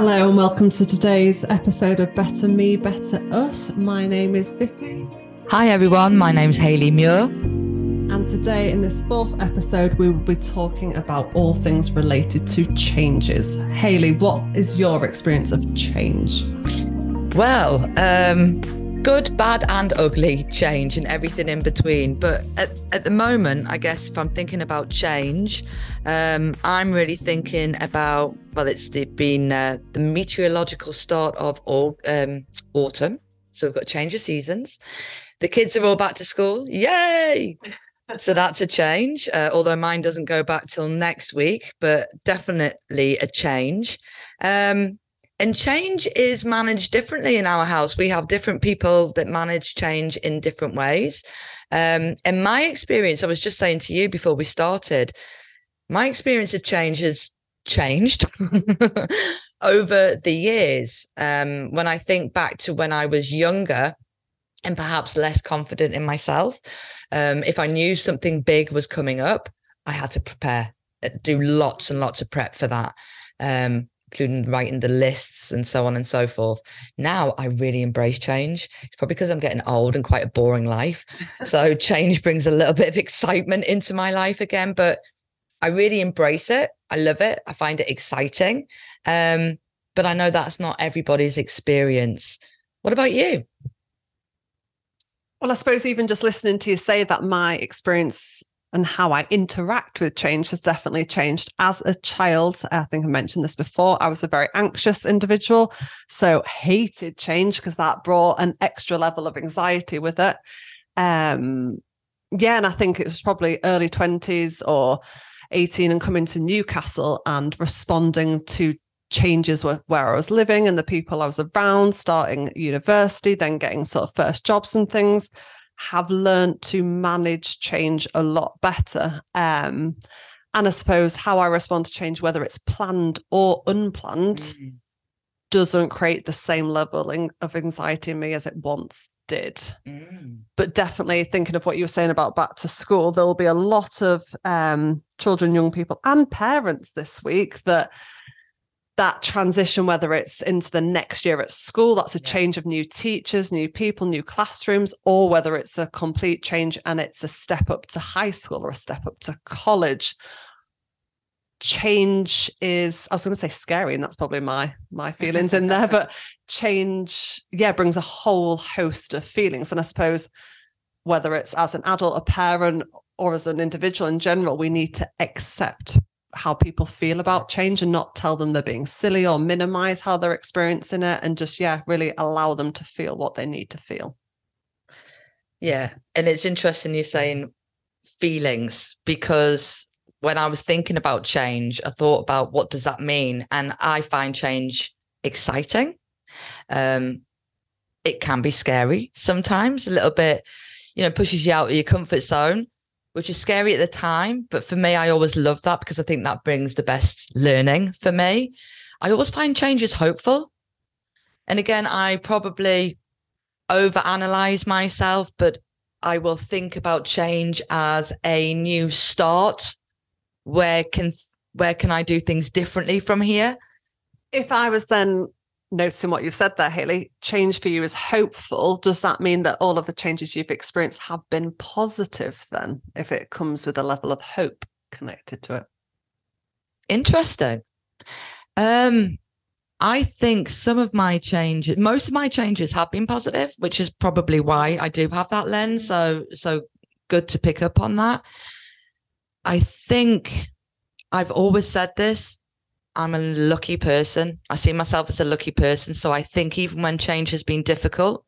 Hello and welcome to today's episode of Better Me, Better Us. My name is Vicky. Hi everyone, my name's Hayley Muir. And today, in this fourth episode, we will be talking about all things related to changes. Hayley, what is your experience of change? Well, um, good, bad, and ugly change and everything in between. But at, at the moment, I guess if I'm thinking about change, um, I'm really thinking about well, it's the, been uh, the meteorological start of all, um, autumn. So we've got change of seasons. The kids are all back to school. Yay! so that's a change. Uh, although mine doesn't go back till next week, but definitely a change. Um, and change is managed differently in our house. We have different people that manage change in different ways. Um, and my experience, I was just saying to you before we started, my experience of change has changed over the years. Um, when I think back to when I was younger and perhaps less confident in myself, um, if I knew something big was coming up, I had to prepare, uh, do lots and lots of prep for that. Um, including writing the lists and so on and so forth. Now I really embrace change. It's probably because I'm getting old and quite a boring life. so change brings a little bit of excitement into my life again, but I really embrace it. I love it. I find it exciting. Um, but I know that's not everybody's experience. What about you? Well, I suppose even just listening to you say that my experience and how I interact with change has definitely changed. As a child, I think I mentioned this before, I was a very anxious individual. So hated change because that brought an extra level of anxiety with it. Um, yeah, and I think it was probably early 20s or 18 and coming to Newcastle and responding to changes with where I was living and the people I was around, starting university, then getting sort of first jobs and things have learned to manage change a lot better. Um, and I suppose how I respond to change, whether it's planned or unplanned, mm. Doesn't create the same level of anxiety in me as it once did. Mm. But definitely thinking of what you were saying about back to school, there will be a lot of um, children, young people, and parents this week that that transition, whether it's into the next year at school, that's a change of new teachers, new people, new classrooms, or whether it's a complete change and it's a step up to high school or a step up to college. Change is, I was going to say scary, and that's probably my my feelings in there, but change, yeah, brings a whole host of feelings. And I suppose whether it's as an adult, a parent, or as an individual in general, we need to accept how people feel about change and not tell them they're being silly or minimize how they're experiencing it and just yeah really allow them to feel what they need to feel yeah and it's interesting you're saying feelings because when i was thinking about change i thought about what does that mean and i find change exciting um it can be scary sometimes a little bit you know pushes you out of your comfort zone which is scary at the time. But for me, I always love that because I think that brings the best learning for me. I always find change is hopeful. And again, I probably overanalyze myself, but I will think about change as a new start. Where can where can I do things differently from here? If I was then noticing what you've said there, Hayley, change for you is hopeful. Does that mean that all of the changes you've experienced have been positive then, if it comes with a level of hope connected to it? Interesting. Um, I think some of my changes, most of my changes have been positive, which is probably why I do have that lens. So, so good to pick up on that. I think I've always said this I'm a lucky person. I see myself as a lucky person. So I think even when change has been difficult,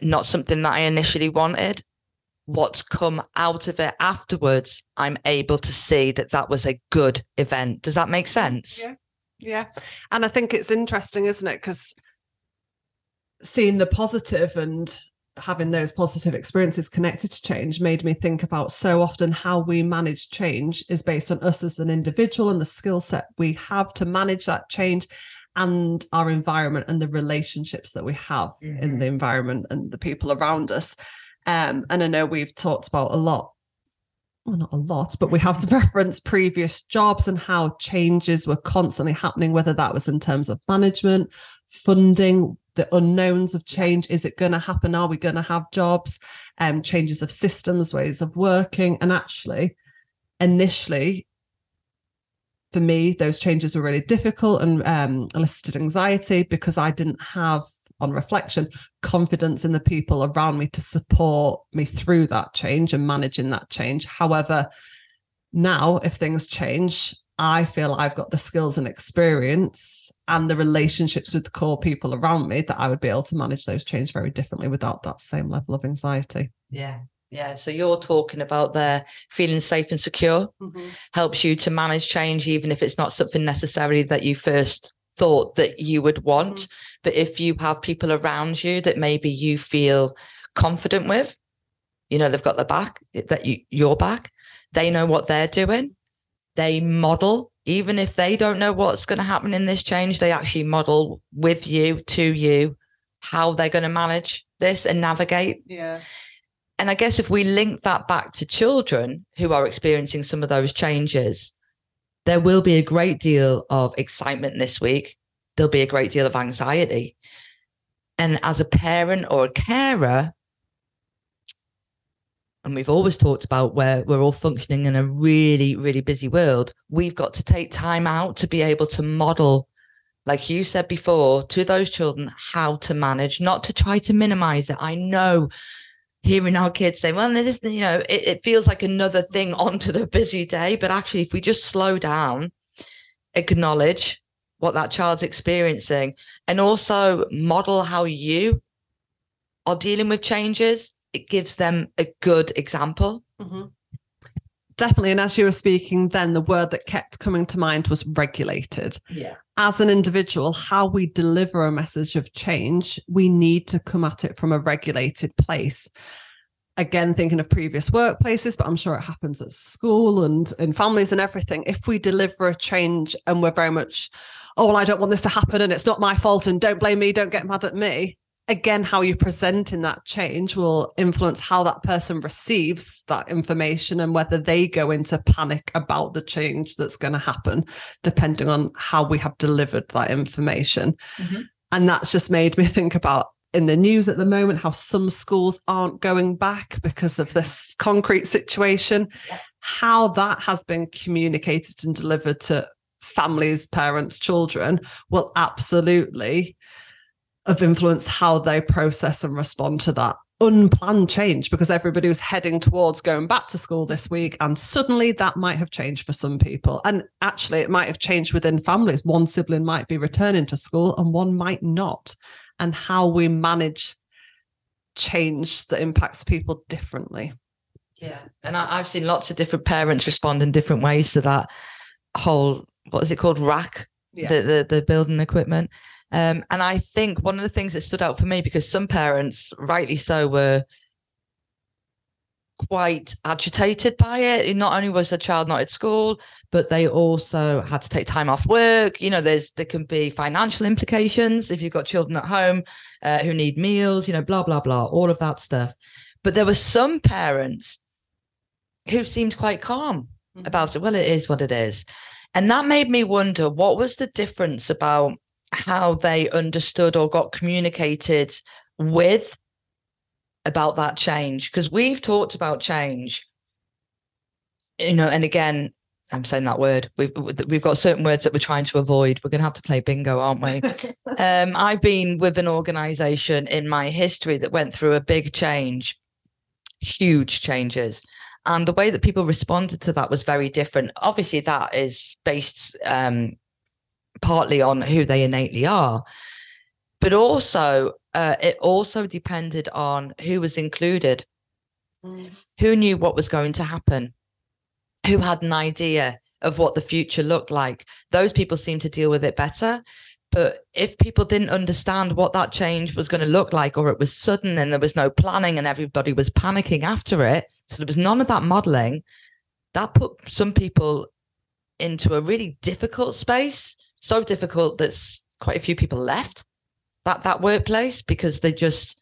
not something that I initially wanted, what's come out of it afterwards, I'm able to see that that was a good event. Does that make sense? Yeah. Yeah. And I think it's interesting, isn't it? Because seeing the positive and having those positive experiences connected to change made me think about so often how we manage change is based on us as an individual and the skill set we have to manage that change and our environment and the relationships that we have mm-hmm. in the environment and the people around us um, and i know we've talked about a lot well, not a lot, but we have to reference previous jobs and how changes were constantly happening, whether that was in terms of management, funding, the unknowns of change. Is it going to happen? Are we going to have jobs? Um, changes of systems, ways of working. And actually, initially, for me, those changes were really difficult and um, elicited anxiety because I didn't have, on reflection, confidence in the people around me to support me through that change and managing that change. However, now if things change, I feel I've got the skills and experience and the relationships with the core people around me that I would be able to manage those changes very differently without that same level of anxiety. Yeah. Yeah. So you're talking about there feeling safe and secure mm-hmm. helps you to manage change, even if it's not something necessarily that you first thought that you would want. Mm-hmm. But if you have people around you that maybe you feel confident with, you know, they've got the back, that you, your back, they know what they're doing, they model, even if they don't know what's going to happen in this change, they actually model with you, to you, how they're going to manage this and navigate. Yeah. And I guess if we link that back to children who are experiencing some of those changes, there will be a great deal of excitement this week. There'll be a great deal of anxiety. And as a parent or a carer, and we've always talked about where we're all functioning in a really, really busy world, we've got to take time out to be able to model, like you said before, to those children how to manage, not to try to minimize it. I know hearing our kids say, well, this, you know, it, it feels like another thing onto the busy day. But actually, if we just slow down, acknowledge what that child's experiencing, and also model how you are dealing with changes, it gives them a good example. Mm-hmm. Definitely. And as you were speaking, then the word that kept coming to mind was regulated. Yeah. As an individual, how we deliver a message of change, we need to come at it from a regulated place. Again, thinking of previous workplaces, but I'm sure it happens at school and in families and everything. If we deliver a change and we're very much, oh, well, I don't want this to happen and it's not my fault and don't blame me, don't get mad at me, again how you present in that change will influence how that person receives that information and whether they go into panic about the change that's going to happen depending on how we have delivered that information mm-hmm. and that's just made me think about in the news at the moment how some schools aren't going back because of this concrete situation how that has been communicated and delivered to families parents children will absolutely of influence how they process and respond to that unplanned change because everybody was heading towards going back to school this week and suddenly that might have changed for some people. And actually it might have changed within families. One sibling might be returning to school and one might not and how we manage change that impacts people differently. Yeah and I, have seen lots of different parents respond in different ways to that whole what is it called? RAAC? Yeah. the, the the building equipment um, and I think one of the things that stood out for me, because some parents, rightly so, were quite agitated by it. Not only was the child not at school, but they also had to take time off work. You know, there's there can be financial implications if you've got children at home uh, who need meals. You know, blah blah blah, all of that stuff. But there were some parents who seemed quite calm mm-hmm. about it. Well, it is what it is, and that made me wonder what was the difference about how they understood or got communicated with about that change because we've talked about change you know and again i'm saying that word we've we've got certain words that we're trying to avoid. We're going to have to play bingo aren't we? Um, i've been with an organization in my history that went through a big change huge changes and the way that people responded to that was very different. Obviously that is based um, partly on who they innately are, but also uh, it also depended on who was included, mm. who knew what was going to happen, who had an idea of what the future looked like. Those people seemed to deal with it better. But if people didn't understand what that change was going to look like, or it was sudden and there was no planning and everybody was panicking after it, so there was none of that modeling, that put some people into a really difficult space so difficult that quite a few people left that that workplace because they just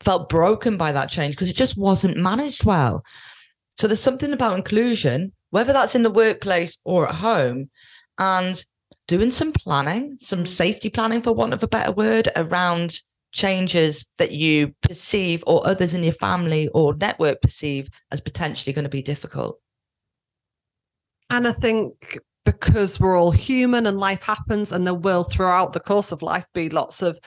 felt broken by that change because it just wasn't managed well. So there's something about inclusion, whether that's in the workplace or at home, and doing some planning, some mm. safety planning, for want of a better word, around changes that you perceive or others in your family or network perceive as potentially going to be difficult. And I think because we're all human and life happens, and there will throughout the course of life be lots of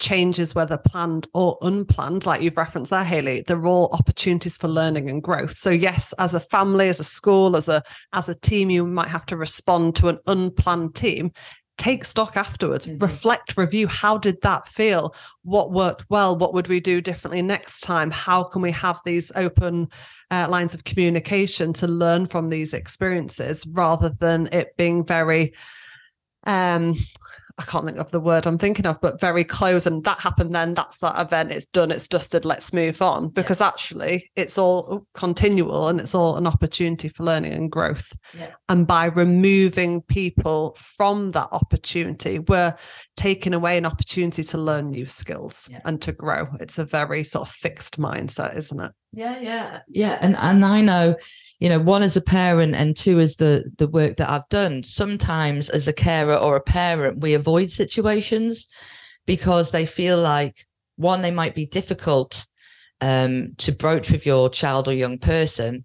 changes, whether planned or unplanned, like you've referenced there, Hayley, they're all opportunities for learning and growth. So yes, as a family, as a school, as a as a team, you might have to respond to an unplanned team take stock afterwards, mm-hmm. reflect, review. How did that feel? What worked well? What would we do differently next time? How can we have these open uh, lines of communication to learn from these experiences rather than it being very um I can't think of the word I'm thinking of, but very close. And that happened then. That's that event. It's done. It's dusted. Let's move on. Because yeah. actually, it's all continual and it's all an opportunity for learning and growth. Yeah. And by removing people from that opportunity, we're taking away an opportunity to learn new skills yeah. and to grow. It's a very sort of fixed mindset, isn't it? Yeah, yeah, yeah. And and I know you know one as a parent and two as the the work that i've done. Sometimes as a carer or a parent we avoid situations because they feel like one they might be difficult um, to broach with your child or young person.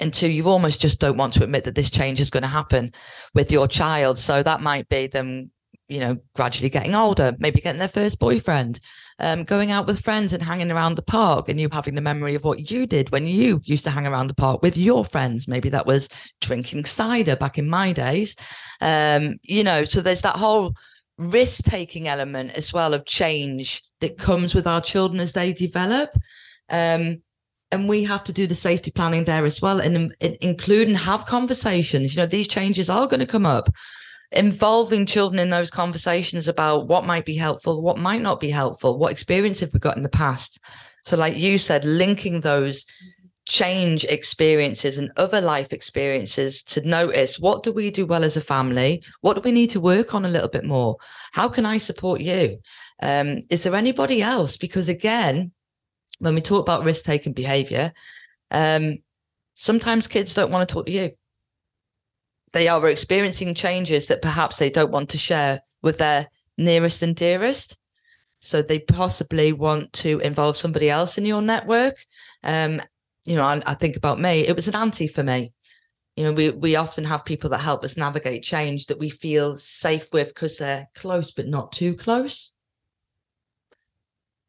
And two you almost just don't want to admit that this change is going to happen with your child. So that might be them you know gradually getting older maybe getting their first boyfriend um, going out with friends and hanging around the park and you having the memory of what you did when you used to hang around the park with your friends. Maybe that was drinking cider back in my days. Um, you know, so there's that whole risk taking element as well of change that comes with our children as they develop. Um, and we have to do the safety planning there as well and, and include and have conversations. You know, these changes are going to come up involving children in those conversations about what might be helpful, what might not be helpful, what experience have we got in the past. So, like you said, linking those change experiences and other life experiences to notice what do we do well as a family? What do we need to work on a little bit more? How can I support you? Um, is there anybody else? Because again, when we talk about risk taking behavior, um, sometimes kids don't want to talk to you they are experiencing changes that perhaps they don't want to share with their nearest and dearest. So they possibly want to involve somebody else in your network. Um, you know, I, I think about me, it was an auntie for me. You know, we, we often have people that help us navigate change that we feel safe with because they're close, but not too close.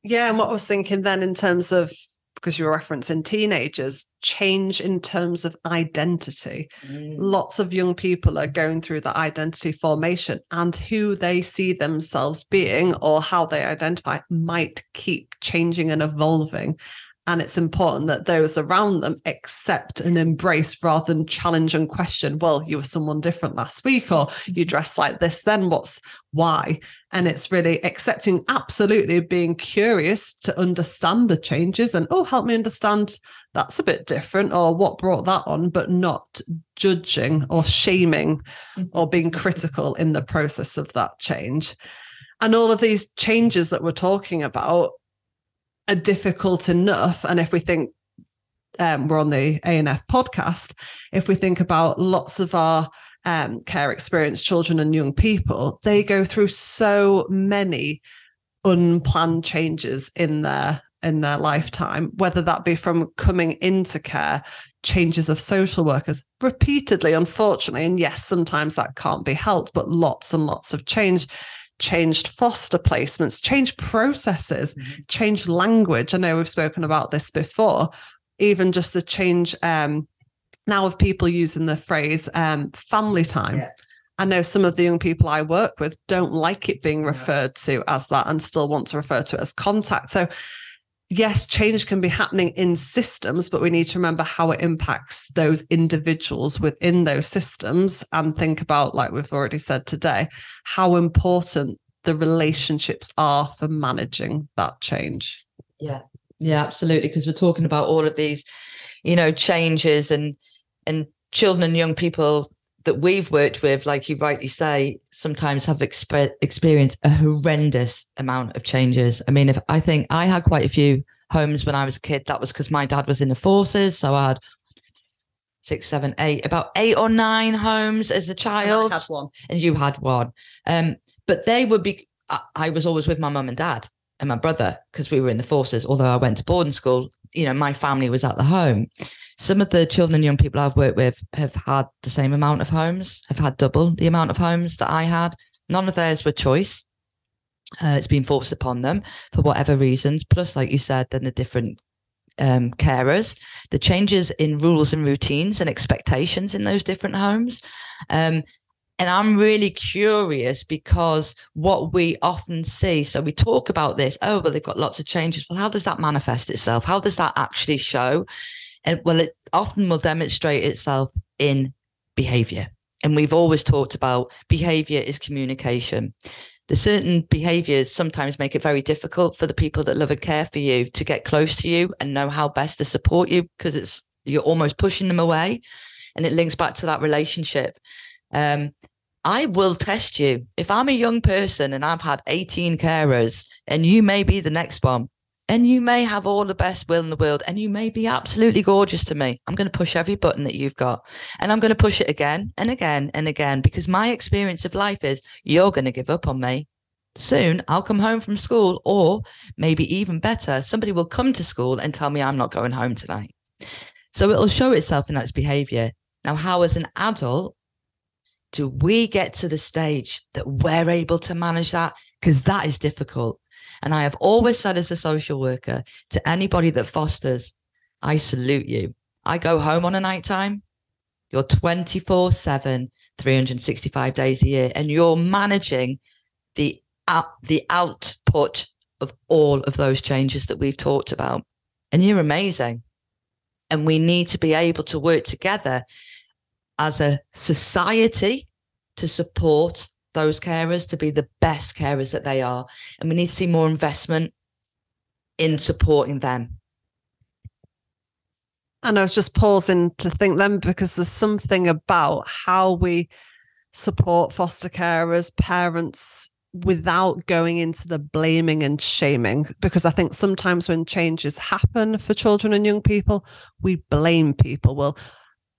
Yeah. And what I was thinking then in terms of because you're referencing teenagers, change in terms of identity. Mm. Lots of young people are going through the identity formation and who they see themselves being or how they identify might keep changing and evolving. And it's important that those around them accept and embrace rather than challenge and question, well, you were someone different last week, or you mm-hmm. dress like this, then what's why? And it's really accepting, absolutely being curious to understand the changes and, oh, help me understand that's a bit different, or what brought that on, but not judging or shaming or mm-hmm. being critical in the process of that change. And all of these changes that we're talking about are difficult enough. And if we think um, we're on the ANF podcast, if we think about lots of our um, care experience children and young people, they go through so many unplanned changes in their in their lifetime, whether that be from coming into care, changes of social workers repeatedly, unfortunately. And yes, sometimes that can't be helped, but lots and lots of change changed foster placements, changed processes, mm-hmm. changed language. I know we've spoken about this before, even just the change um, now of people using the phrase um, family time. Yeah. I know some of the young people I work with don't like it being referred to as that and still want to refer to it as contact. So yes, change can be happening in systems, but we need to remember how it impacts those individuals within those systems and think about, like we've already said today, how important the relationships are for managing that change. Yeah. Yeah, absolutely. Because we're talking about all of these, you know, changes and and children and young people that we've worked with, like you rightly say, sometimes have exp- experienced a horrendous amount of changes. I mean, if I think I had quite a few homes when I was a kid, that was because my dad was in the forces. So I had six, seven, eight, about eight or nine homes as a child. had one. And you had one. Um, but they would be, I, I was always with my mum and dad and my brother because we were in the forces. Although I went to boarding school, you know, my family was at the home. Some of the children and young people I've worked with have had the same amount of homes, have had double the amount of homes that I had. None of theirs were choice. Uh, it's been forced upon them for whatever reasons. Plus, like you said, then the different um, carers, the changes in rules and routines and expectations in those different homes. Um, and I'm really curious because what we often see, so we talk about this, oh, well, they've got lots of changes. Well, how does that manifest itself? How does that actually show? And well, it often will demonstrate itself in behavior. And we've always talked about behavior is communication. The certain behaviors sometimes make it very difficult for the people that love and care for you to get close to you and know how best to support you because it's you're almost pushing them away. And it links back to that relationship. Um, I will test you. If I'm a young person and I've had 18 carers and you may be the next one, and you may have all the best will in the world and you may be absolutely gorgeous to me. I'm going to push every button that you've got and I'm going to push it again and again and again because my experience of life is you're going to give up on me. Soon I'll come home from school, or maybe even better, somebody will come to school and tell me I'm not going home tonight. So it'll show itself in its behavior. Now, how as an adult do we get to the stage that we're able to manage that? Because that is difficult. And I have always said as a social worker to anybody that fosters, I salute you. I go home on a night time. You're 24 7, 365 days a year, and you're managing the, the output of all of those changes that we've talked about. And you're amazing. And we need to be able to work together as a society to support those carers to be the best carers that they are. And we need to see more investment in supporting them. And I was just pausing to think then because there's something about how we support foster carers, parents, without going into the blaming and shaming. Because I think sometimes when changes happen for children and young people, we blame people. Well,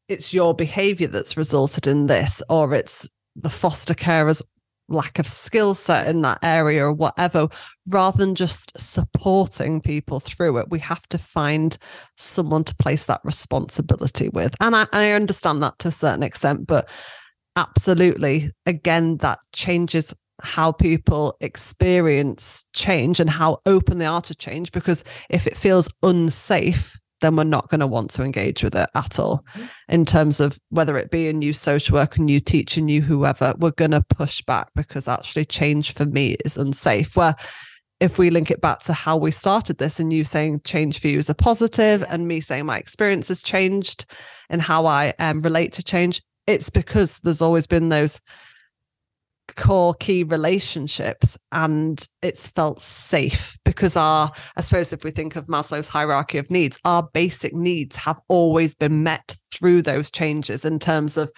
it's your behavior that's resulted in this, or it's the foster carers lack of skill set in that area or whatever rather than just supporting people through it we have to find someone to place that responsibility with. And I, I understand that to a certain extent but absolutely again that changes how people experience change and how open they are to change because if it feels unsafe then we're not going to want to engage with it at all. In terms of whether it be a new social worker, new teacher, new whoever, we're going to push back because actually change for me is unsafe. Where if we link it back to how we started this and you saying change for you is a positive and me saying my experience has changed and how I um, relate to change, it's because there's always been those core key relationships and it's felt safe because our i suppose if we think of maslow's hierarchy of needs our basic needs have always been met through those changes in terms of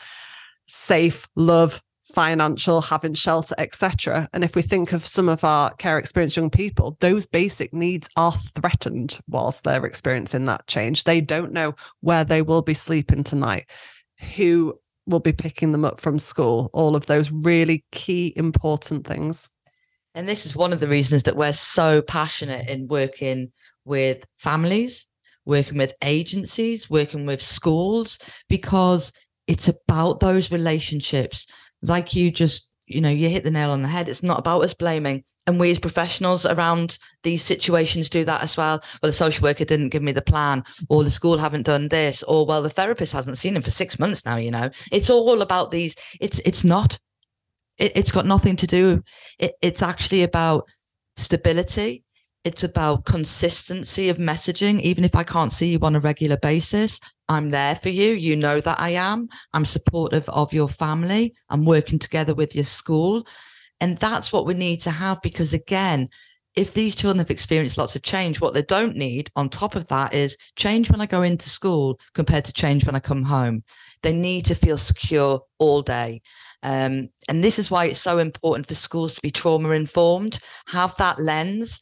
safe love financial having shelter etc and if we think of some of our care experienced young people those basic needs are threatened whilst they're experiencing that change. They don't know where they will be sleeping tonight who will be picking them up from school, all of those really key, important things. And this is one of the reasons that we're so passionate in working with families, working with agencies, working with schools, because it's about those relationships. Like you just, you know, you hit the nail on the head. It's not about us blaming and we as professionals around these situations do that as well. Well, the social worker didn't give me the plan, or the school haven't done this, or well, the therapist hasn't seen him for six months now. You know, it's all about these. It's it's not. It, has got nothing to do. It, it's actually about stability. It's about consistency of messaging. Even if I can't see you on a regular basis, I'm there for you. You know that I am. I'm supportive of your family. I'm working together with your school. And that's what we need to have because, again, if these children have experienced lots of change, what they don't need on top of that is change when I go into school compared to change when I come home. They need to feel secure all day. Um, and this is why it's so important for schools to be trauma informed, have that lens,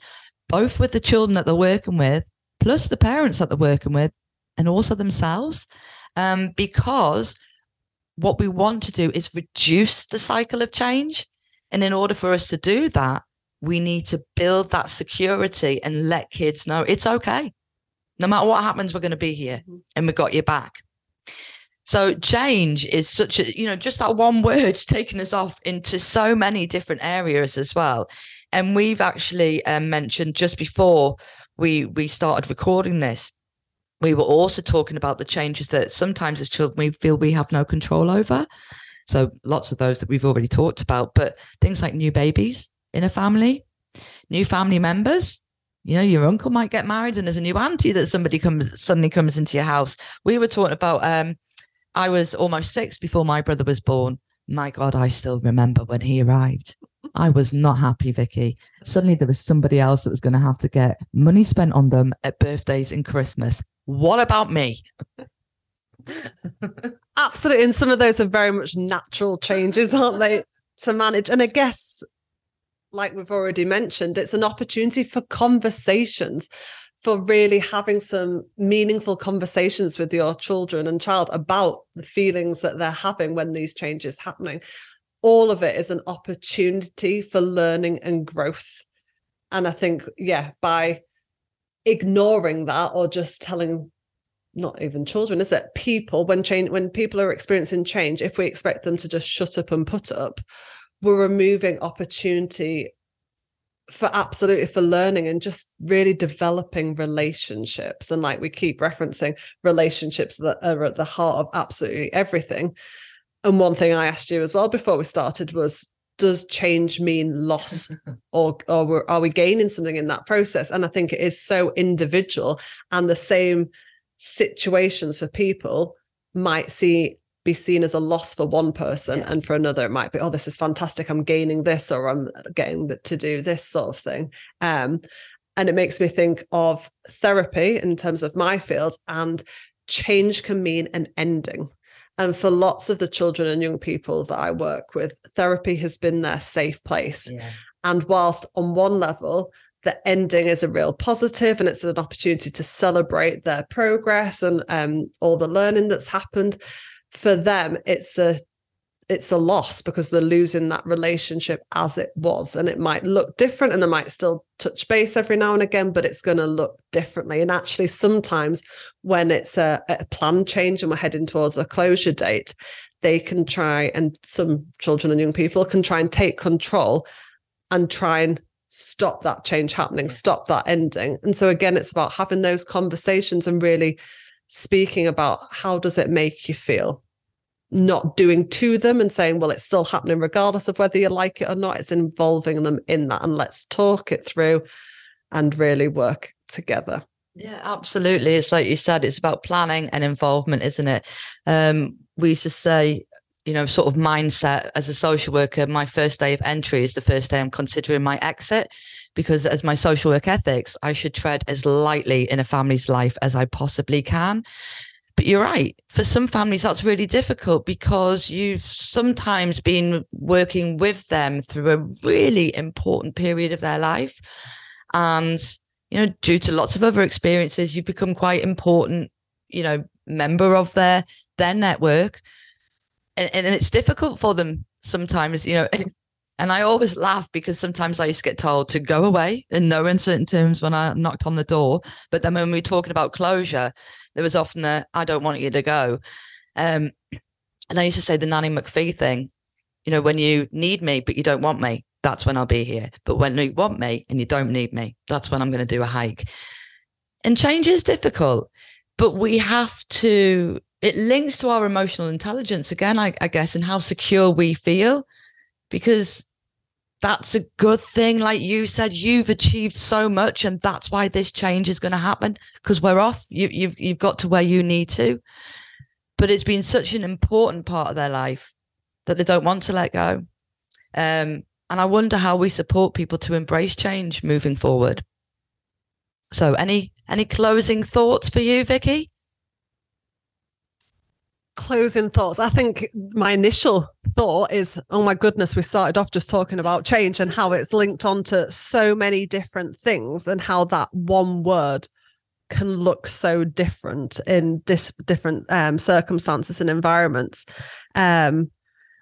both with the children that they're working with, plus the parents that they're working with, and also themselves. um, because what we want to do is reduce the cycle of change. And in order for us to do that, we need to build that security and let kids know it's okay. No matter what happens, we're going to be here mm-hmm. and we got your back. So change is such a, you know, just that one word's taken us off into so many different areas as well. And we've actually um, mentioned just before we we started recording this, we were also talking about the changes that sometimes as children we feel we have no control over. So lots of those that we've already talked about, but things like new babies in a family, new family members, you know, your uncle might get married and there's a new auntie that somebody comes suddenly comes into your house. We were talking about um I was almost six before my brother was born. My God, I still remember when he arrived. I was not happy, Vicky. Suddenly there was somebody else that was going to have to get money spent on them at birthdays and Christmas. What about me? Absolutely. And some of those are very much natural changes, aren't they, to manage? And I guess, like we've already mentioned, it's an opportunity for conversations for really having some meaningful conversations with your children and child about the feelings that they're having when these changes happening all of it is an opportunity for learning and growth and i think yeah by ignoring that or just telling not even children is it? People when change when people are experiencing change if we expect them to just shut up and put up we're removing opportunity for absolutely for learning and just really developing relationships. And like we keep referencing relationships that are at the heart of absolutely everything. And one thing i asked you as well before we started was does change mean loss or or are we gaining something in that process? And i think it is so individual and the same situations for people might see be seen as a loss for one person yeah. and for another it might be oh this is fantastic i'm gaining this or i'm getting to do this sort of thing um, and it makes me think of therapy in terms of my field and change can mean an ending and for lots of the children and young people that i work with therapy has been their safe place yeah. and whilst on one level the ending is a real positive and it's an opportunity to celebrate their progress and um, all the learning that's happened. For them it's a it's a loss because they're losing that relationship as it was and it might look different and they might still touch base every now and again but it's going to look differently. And actually sometimes when it's a, a plan change and we're heading towards a closure date they can try and some children and young people can try and take control and try and stop that change happening stop that ending. And so again it's about having those conversations and really speaking about how does it make you feel? Not doing to them and saying well it's still happening regardless of whether you like it or not. It's involving them in that and let's talk it through and really work together. Yeah absolutely. It's like you said it's about planning and involvement isn't it? Um we used to say you know sort of mindset as a social worker my first day of entry is the first day i'm considering my exit because as my social work ethics, I should tread as lightly in a family's life as I possibly can. But you're right. For some families, that's really difficult because you've sometimes been working with them through a really important period of their life. And, you know, due to lots of other experiences, you've become quite important, you know, member of their their network. And, and it's difficult for them sometimes, you know, And I always laugh because sometimes I used to get told to go away in no uncertain terms when I knocked on the door. But then when we were talking about closure, there was often a I don't want you to go. Um, and I used to say the Nanny McPhee thing, you know, when you need me, but you don't want me, that's when I'll be here. But when you want me and you don't need me, that's when I'm going to do a hike. And change is difficult, but we have to, it links to our emotional intelligence again, I, I guess, and how secure we feel. Because that's a good thing. Like you said, you've achieved so much, and that's why this change is going to happen because we're off. You, you've you've got to where you need to, but it's been such an important part of their life that they don't want to let go. Um, and I wonder how we support people to embrace change moving forward. So, any any closing thoughts for you, Vicky? Closing thoughts i think my initial thought is oh my goodness we started off just talking about change and how it's linked onto so many different things and how that one word can look so different in dis- different um, circumstances and environments. Um,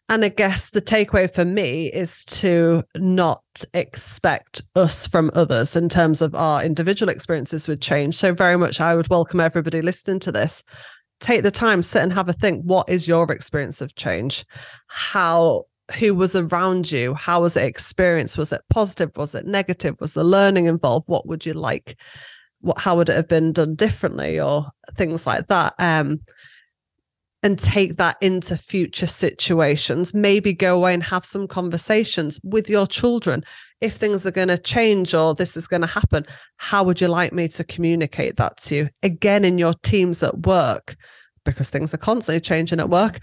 and I guess the takeaway for me is to not expect us from others in terms of our individual experiences with change. So, very much, I would welcome everybody listening to this. Take the time, sit and have a think. What is your experience of change? How, who was around you? How was it experienced? Was it positive? Was it negative? Was the learning involved? What would you like? What, how would it have been done differently or things like that? Um, and take that into future situations. Maybe go away and have some conversations with your children. If things are going to change or this is going to happen, how would you like me to communicate that to you? Again, in your teams at work, because things are constantly changing at work.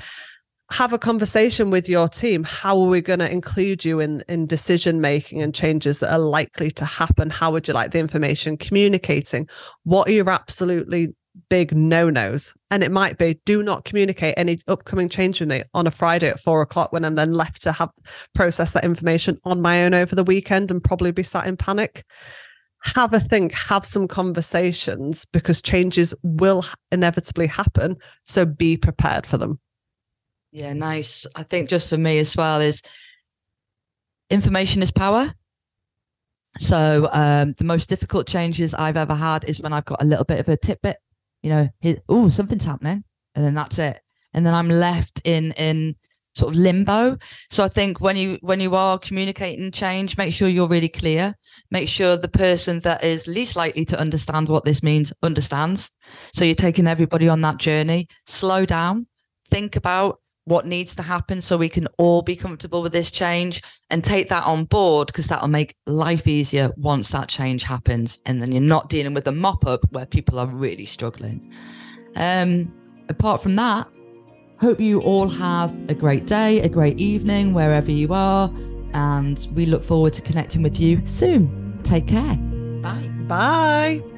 Have a conversation with your team. How are we going to include you in, in decision making and changes that are likely to happen? How would you like the information communicating? What are your absolutely big no nos. And it might be do not communicate any upcoming change with me on a Friday at four o'clock when I'm then left to have process that information on my own over the weekend and probably be sat in panic. Have a think, have some conversations because changes will inevitably happen. So be prepared for them. Yeah, nice. I think just for me as well is information is power. So um, the most difficult changes I've ever had is when I've got a little bit of a tidbit you know, oh, something's happening, and then that's it, and then I'm left in in sort of limbo. So I think when you when you are communicating change, make sure you're really clear. Make sure the person that is least likely to understand what this means understands. So you're taking everybody on that journey. Slow down, think about what needs to happen so we can all be comfortable with this change and take that on board because that'll make life easier once that change happens. And then you're not dealing with a mop up where people are really struggling. Um apart from that hope you all have a great day a great evening wherever you are. And we look forward to connecting with you soon. Take care. Bye. Bye